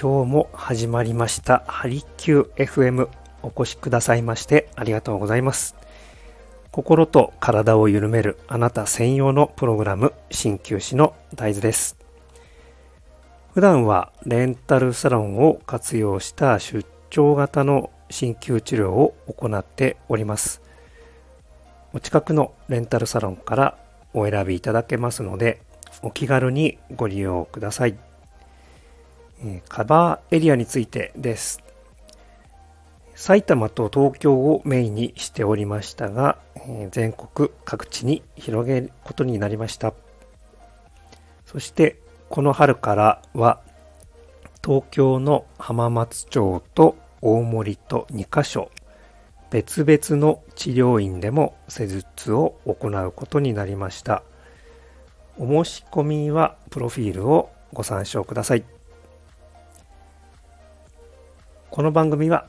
今日も始まりました。ハリキュー FM お越しくださいましてありがとうございます。心と体を緩めるあなた専用のプログラム鍼灸師の大豆です。普段はレンタルサロンを活用した出張型の鍼灸治療を行っております。お近くのレンタルサロンからお選びいただけますのでお気軽にご利用ください。カバーエリアについてです。埼玉と東京をメインにしておりましたが、全国各地に広げることになりました。そしてこの春からは東京の浜松町と大森と2カ所別々の治療院でも施術を行うことになりました。お申し込みはプロフィールをご参照ください。この番組は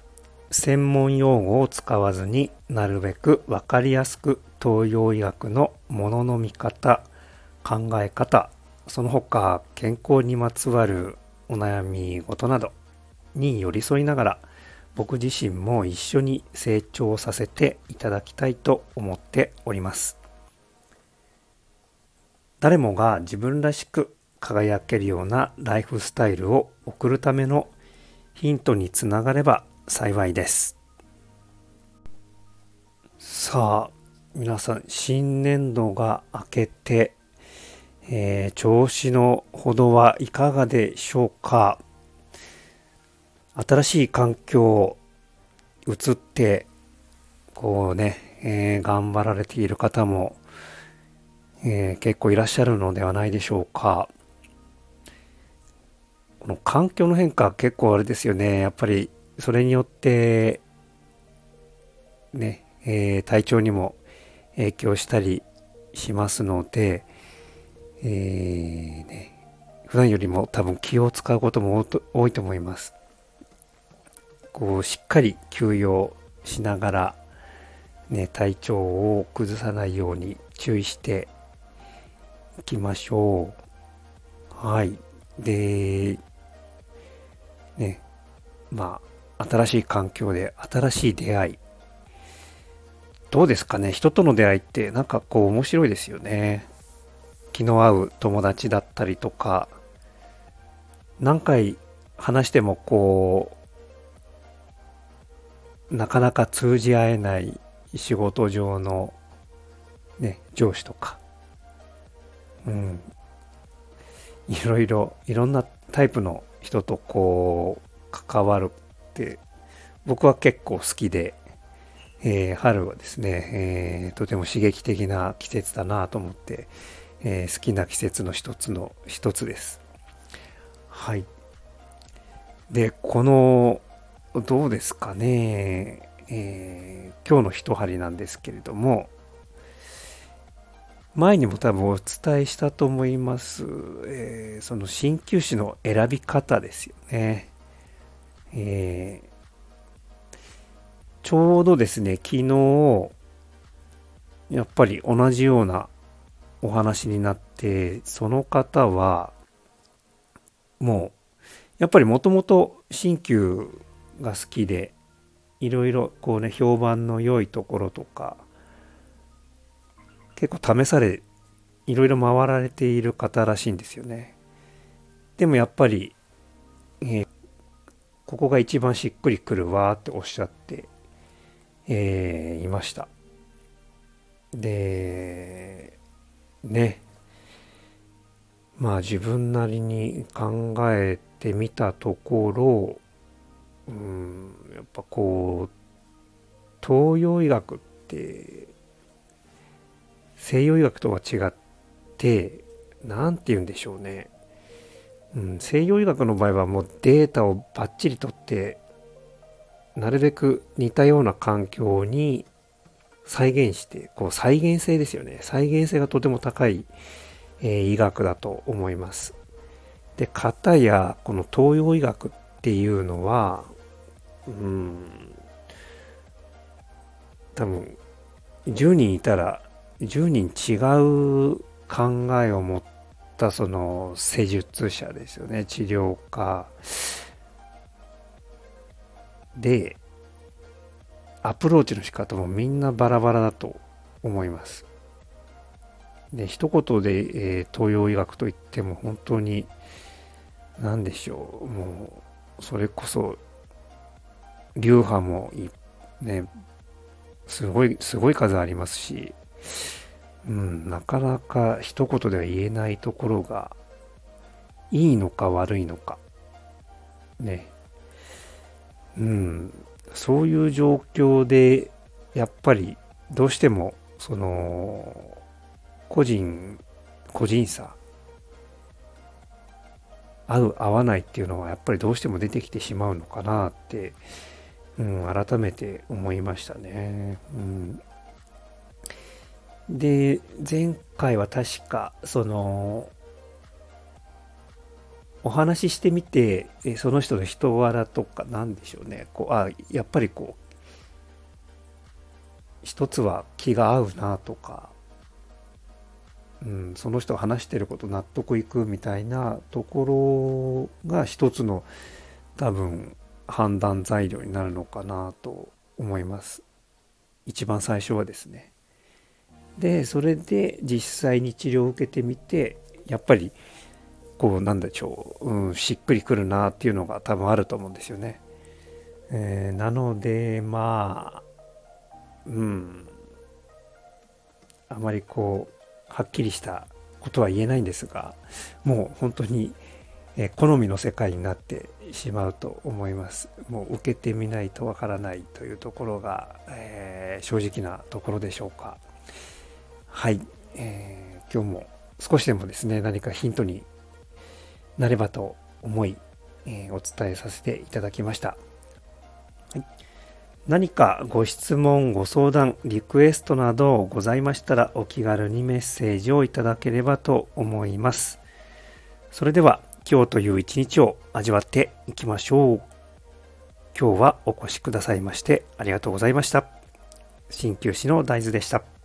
専門用語を使わずになるべくわかりやすく東洋医学のものの見方、考え方、その他健康にまつわるお悩み事などに寄り添いながら僕自身も一緒に成長させていただきたいと思っております。誰もが自分らしく輝けるようなライフスタイルを送るためのヒントにつながれば幸いです。さあ、皆さん、新年度が明けて、えー、調子のほどはいかがでしょうか？新しい環境移って、こうね、えー、頑張られている方も、えー、結構いらっしゃるのではないでしょうか？この環境の変化結構あれですよね。やっぱりそれによって、ね、えー、体調にも影響したりしますので、えー、ね、普段よりも多分気を使うことも多いと思います。こう、しっかり休養しながら、ね、体調を崩さないように注意していきましょう。はい。で、ね、まあ、新しい環境で新しい出会い。どうですかね？人との出会いってなんかこう面白いですよね。気の合う友達だったりとか、何回話してもこう、なかなか通じ合えない仕事上のね、上司とか、うん、いろいろ、いろんなタイプの人とこう関わるって僕は結構好きで、えー、春はですね、えー、とても刺激的な季節だなと思って、えー、好きな季節の一つの一つです。はい。で、この、どうですかね、えー、今日の一針なんですけれども、前にも多分お伝えしたと思います、えー、その鍼灸師の選び方ですよね。えー、ちょうどですね、昨日、やっぱり同じようなお話になって、その方は、もう、やっぱりもともと鍼灸が好きで、いろいろこうね、評判の良いところとか、結構試され、いろいろ回られている方らしいんですよね。でもやっぱり、えー、ここが一番しっくりくるわっておっしゃって、えー、いました。で、ね。まあ自分なりに考えてみたところ、うん、やっぱこう、東洋医学って西洋医学とは違って、何て言うんでしょうね。うん、西洋医学の場合はもうデータをバッチリ取って、なるべく似たような環境に再現して、こう再現性ですよね。再現性がとても高い、えー、医学だと思います。で、型やこの東洋医学っていうのは、うん、多分10人いたら10人違う考えを持ったその施術者ですよね。治療家。で、アプローチの仕方もみんなバラバラだと思います。で、一言で、えー、東洋医学といっても本当に、何でしょう、もう、それこそ、流派もね、すごい、すごい数ありますし、うん、なかなか一言では言えないところが、いいのか悪いのか、ね、うん、そういう状況で、やっぱりどうしても、その、個人、個人差、合う合わないっていうのはやっぱりどうしても出てきてしまうのかなって、うん、改めて思いましたね。うん、で、前回は確か、その、お話ししてみて、その人の人柄とかなんでしょうね。こう、あ、やっぱりこう、一つは気が合うなとか、うん、その人が話してること納得いくみたいなところが一つの多分判断材料になるのかなと思います。一番最初はですね。で、それで実際に治療を受けてみて、やっぱりこうなんでしょう、うん、しっくりくるなっていうのが多分あると思うんですよね。えー、なのでまあうん。あまりこうはっきりしたことは言えないんですがもう本当に、えー、好みの世界になってしまうと思います。もう受けてみないとわからないというところが、えー、正直なところでしょうか。はい、えー、今日も少しでもですね何かヒントになればと思い、えー、お伝えさせていただきました。何かご質問、ご相談、リクエストなどございましたらお気軽にメッセージをいただければと思います。それでは今日という一日を味わっていきましょう。今日はお越しくださいましてありがとうございました。鍼灸師の大豆でした。